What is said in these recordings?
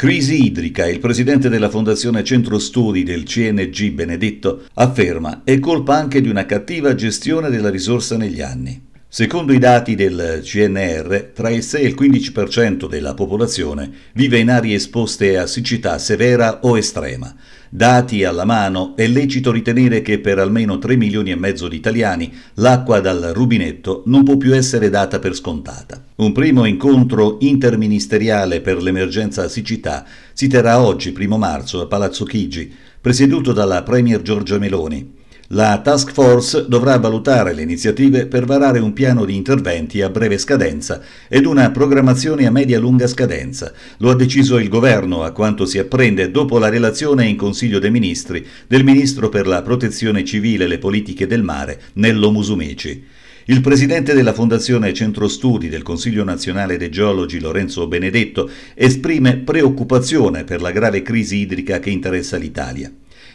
Crisi idrica, il presidente della Fondazione Centro Studi del CNG Benedetto afferma è colpa anche di una cattiva gestione della risorsa negli anni. Secondo i dati del CNR, tra il 6 e il 15% della popolazione vive in aree esposte a siccità severa o estrema. Dati alla mano, è lecito ritenere che per almeno 3 milioni e mezzo di italiani l'acqua dal rubinetto non può più essere data per scontata. Un primo incontro interministeriale per l'emergenza siccità si terrà oggi, primo marzo, a Palazzo Chigi, presieduto dalla Premier Giorgia Meloni. La task force dovrà valutare le iniziative per varare un piano di interventi a breve scadenza ed una programmazione a media-lunga scadenza. Lo ha deciso il governo, a quanto si apprende dopo la relazione in Consiglio dei Ministri del Ministro per la Protezione Civile e le Politiche del Mare, Nello Musumeci. Il presidente della Fondazione Centro Studi del Consiglio nazionale dei geologi Lorenzo Benedetto esprime preoccupazione per la grave crisi idrica che interessa l'Italia.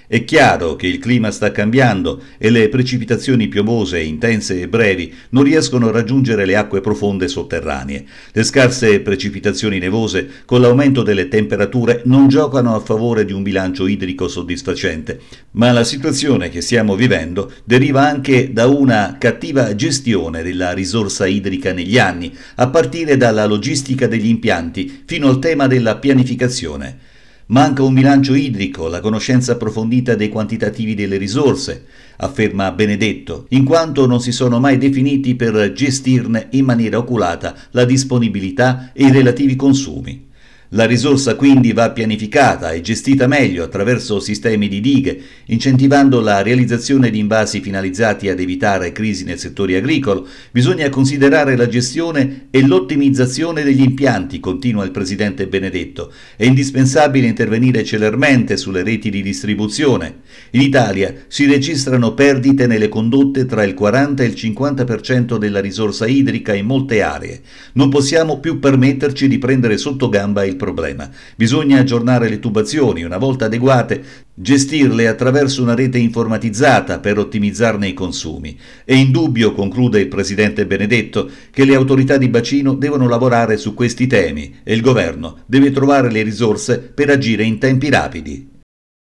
È chiaro che il clima sta cambiando e le precipitazioni piovose, intense e brevi non riescono a raggiungere le acque profonde sotterranee. Le scarse precipitazioni nevose, con l'aumento delle temperature, non giocano a favore di un bilancio idrico soddisfacente, ma la situazione che stiamo vivendo deriva anche da una cattiva gestione della risorsa idrica negli anni, a partire dalla logistica degli impianti fino al tema della pianificazione. Manca un bilancio idrico, la conoscenza approfondita dei quantitativi delle risorse, afferma Benedetto, in quanto non si sono mai definiti per gestirne in maniera oculata la disponibilità e i relativi consumi. La risorsa quindi va pianificata e gestita meglio attraverso sistemi di dighe, incentivando la realizzazione di invasi finalizzati ad evitare crisi nel settore agricolo. Bisogna considerare la gestione e l'ottimizzazione degli impianti, continua il presidente Benedetto. È indispensabile intervenire celermente sulle reti di distribuzione. In Italia si registrano perdite nelle condotte tra il 40 e il 50% della risorsa idrica in molte aree. Non possiamo più permetterci di prendere sotto gamba il problema. Bisogna aggiornare le tubazioni, una volta adeguate, gestirle attraverso una rete informatizzata per ottimizzarne i consumi. È indubbio, conclude il presidente Benedetto, che le autorità di bacino devono lavorare su questi temi e il governo deve trovare le risorse per agire in tempi rapidi.